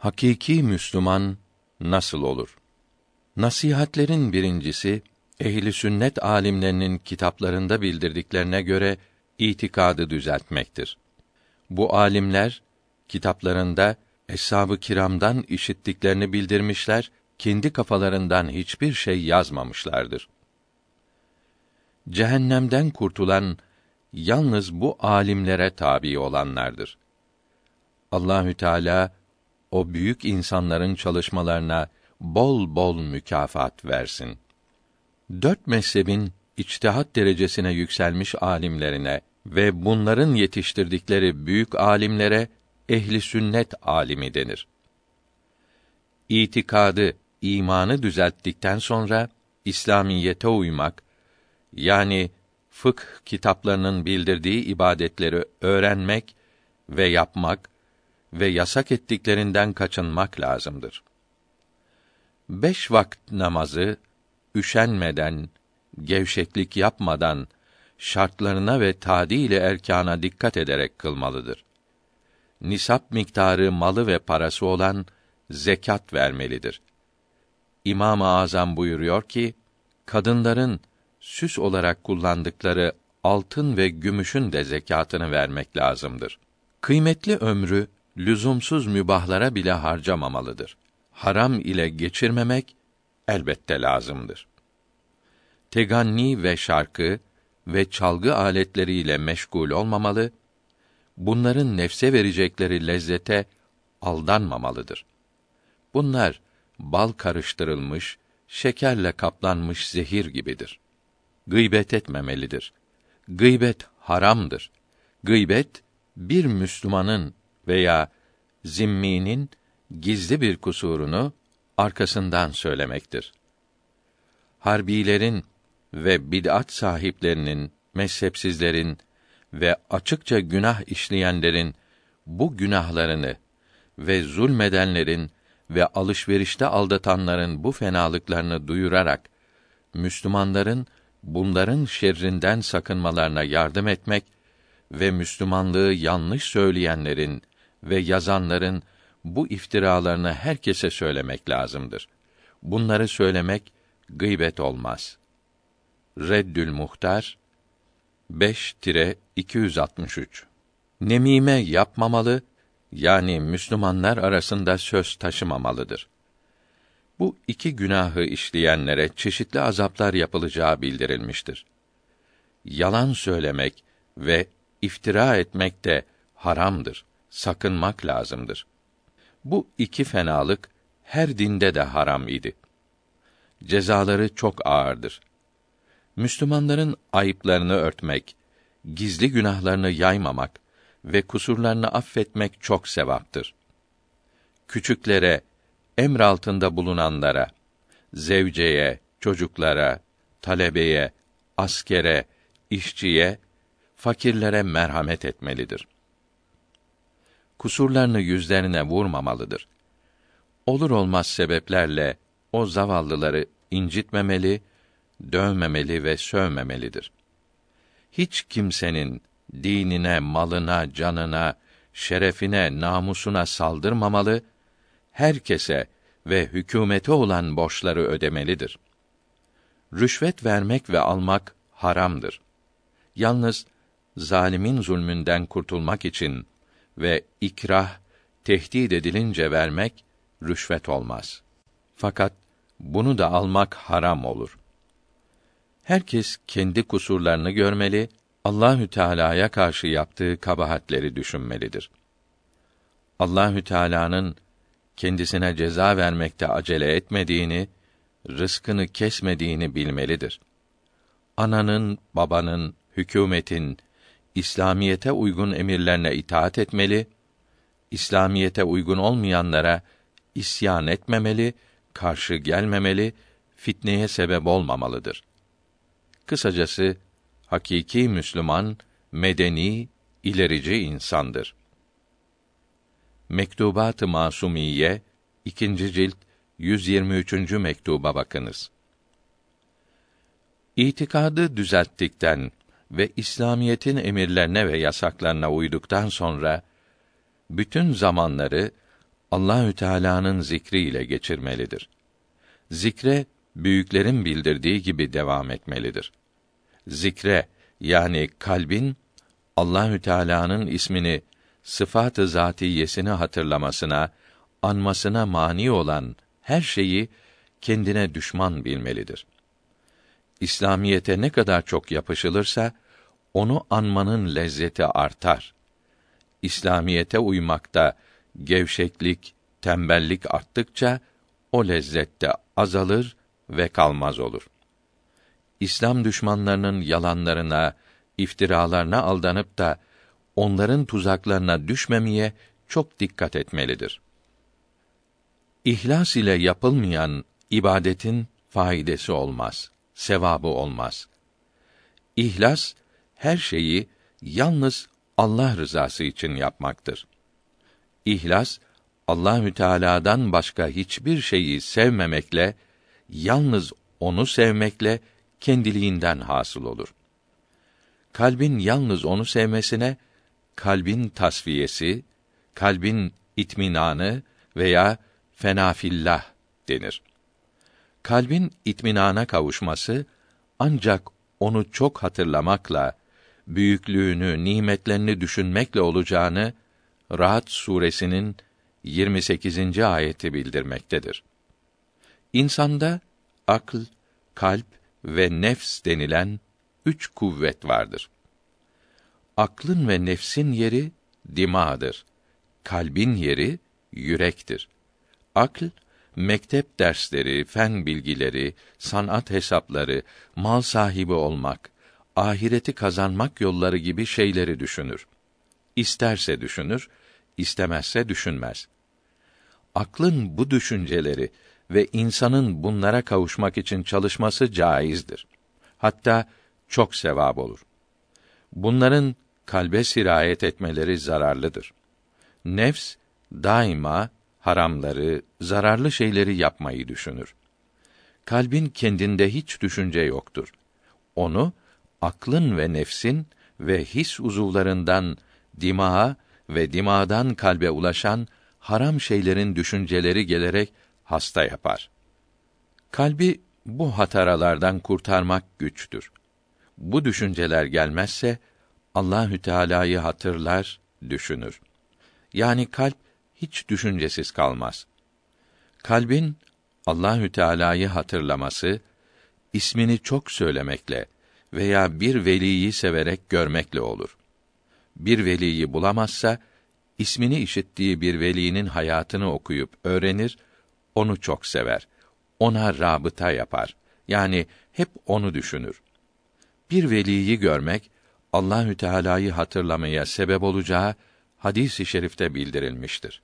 Hakiki Müslüman nasıl olur? Nasihatlerin birincisi ehli sünnet alimlerinin kitaplarında bildirdiklerine göre itikadı düzeltmektir. Bu alimler kitaplarında eshab-ı kiramdan işittiklerini bildirmişler, kendi kafalarından hiçbir şey yazmamışlardır. Cehennemden kurtulan yalnız bu alimlere tabi olanlardır. Allahü Teala o büyük insanların çalışmalarına bol bol mükafat versin. Dört mezhebin içtihat derecesine yükselmiş alimlerine ve bunların yetiştirdikleri büyük alimlere ehli sünnet alimi denir. İtikadı, imanı düzelttikten sonra İslamiyete uymak yani fıkh kitaplarının bildirdiği ibadetleri öğrenmek ve yapmak ve yasak ettiklerinden kaçınmak lazımdır. Beş vakit namazı üşenmeden, gevşeklik yapmadan şartlarına ve tadili erkana dikkat ederek kılmalıdır. Nisap miktarı malı ve parası olan zekat vermelidir. İmam-ı Azam buyuruyor ki, kadınların süs olarak kullandıkları altın ve gümüşün de zekatını vermek lazımdır. Kıymetli ömrü lüzumsuz mübahlara bile harcamamalıdır. Haram ile geçirmemek elbette lazımdır. Teganni ve şarkı ve çalgı aletleriyle meşgul olmamalı, bunların nefse verecekleri lezzete aldanmamalıdır. Bunlar bal karıştırılmış, şekerle kaplanmış zehir gibidir. Gıybet etmemelidir. Gıybet haramdır. Gıybet bir Müslümanın veya zimminin gizli bir kusurunu arkasından söylemektir. Harbilerin ve bid'at sahiplerinin, mezhepsizlerin ve açıkça günah işleyenlerin bu günahlarını ve zulmedenlerin ve alışverişte aldatanların bu fenalıklarını duyurarak Müslümanların bunların şerrinden sakınmalarına yardım etmek ve Müslümanlığı yanlış söyleyenlerin ve yazanların bu iftiralarını herkese söylemek lazımdır. Bunları söylemek gıybet olmaz. Reddül Muhtar 5-263 Nemime yapmamalı, yani Müslümanlar arasında söz taşımamalıdır. Bu iki günahı işleyenlere çeşitli azaplar yapılacağı bildirilmiştir. Yalan söylemek ve iftira etmek de haramdır. Sakınmak lazımdır. Bu iki fenalık her dinde de haram idi. Cezaları çok ağırdır. Müslümanların ayıplarını örtmek, gizli günahlarını yaymamak ve kusurlarını affetmek çok sevaptır. Küçüklere, emr altında bulunanlara, zevceye, çocuklara, talebeye, askere, işçiye, fakirlere merhamet etmelidir. Kusurlarını yüzlerine vurmamalıdır. Olur olmaz sebeplerle o zavallıları incitmemeli, dövmemeli ve sövmemelidir. Hiç kimsenin dinine, malına, canına, şerefine, namusuna saldırmamalı, herkese ve hükümete olan borçları ödemelidir. Rüşvet vermek ve almak haramdır. Yalnız zalimin zulmünden kurtulmak için ve ikrah, tehdit edilince vermek rüşvet olmaz. Fakat bunu da almak haram olur. Herkes kendi kusurlarını görmeli, Allahü Teala'ya karşı yaptığı kabahatleri düşünmelidir. Allahü Teala'nın kendisine ceza vermekte acele etmediğini, rızkını kesmediğini bilmelidir. Ananın, babanın, hükümetin, İslamiyete uygun emirlerine itaat etmeli, İslamiyete uygun olmayanlara isyan etmemeli, karşı gelmemeli, fitneye sebep olmamalıdır. Kısacası hakiki Müslüman medeni, ilerici insandır. Mektubat-ı Masumiye 2. cilt 123. mektuba bakınız. İtikadı düzelttikten ve İslamiyetin emirlerine ve yasaklarına uyduktan sonra bütün zamanları Allahü Teala'nın zikri ile geçirmelidir. Zikre büyüklerin bildirdiği gibi devam etmelidir. Zikre yani kalbin Allahü Teala'nın ismini sıfat-ı zatiyesini hatırlamasına, anmasına mani olan her şeyi kendine düşman bilmelidir. İslamiyete ne kadar çok yapışılırsa onu anmanın lezzeti artar. İslamiyete uymakta gevşeklik, tembellik arttıkça o lezzette azalır ve kalmaz olur. İslam düşmanlarının yalanlarına, iftiralarına aldanıp da onların tuzaklarına düşmemeye çok dikkat etmelidir. İhlas ile yapılmayan ibadetin faydası olmaz, sevabı olmaz. İhlas her şeyi yalnız Allah rızası için yapmaktır. İhlas Allahü Teala'dan başka hiçbir şeyi sevmemekle, yalnız onu sevmekle kendiliğinden hasıl olur. Kalbin yalnız onu sevmesine kalbin tasfiyesi, kalbin itminanı veya fenafillah denir. Kalbin itminana kavuşması ancak onu çok hatırlamakla, büyüklüğünü, nimetlerini düşünmekle olacağını Rahat suresinin 28. ayeti bildirmektedir. İnsanda akl, kalp ve nefs denilen üç kuvvet vardır. Aklın ve nefsin yeri dimağdır. Kalbin yeri yürektir. Akl mektep dersleri, fen bilgileri, sanat hesapları, mal sahibi olmak, ahireti kazanmak yolları gibi şeyleri düşünür. İsterse düşünür, istemezse düşünmez. Aklın bu düşünceleri ve insanın bunlara kavuşmak için çalışması caizdir. Hatta çok sevap olur. Bunların kalbe sirayet etmeleri zararlıdır. Nefs daima haramları, zararlı şeyleri yapmayı düşünür. Kalbin kendinde hiç düşünce yoktur. Onu aklın ve nefsin ve his uzuvlarından dimağa ve dimağdan kalbe ulaşan haram şeylerin düşünceleri gelerek hasta yapar. Kalbi bu hataralardan kurtarmak güçtür. Bu düşünceler gelmezse Allahü Teala'yı hatırlar, düşünür. Yani kalp hiç düşüncesiz kalmaz. Kalbin Allahü Teala'yı hatırlaması, ismini çok söylemekle veya bir veliyi severek görmekle olur. Bir veliyi bulamazsa, ismini işittiği bir velinin hayatını okuyup öğrenir, onu çok sever. Ona rabıta yapar. Yani hep onu düşünür. Bir veliyi görmek Allahü Teala'yı hatırlamaya sebep olacağı hadis-i şerifte bildirilmiştir.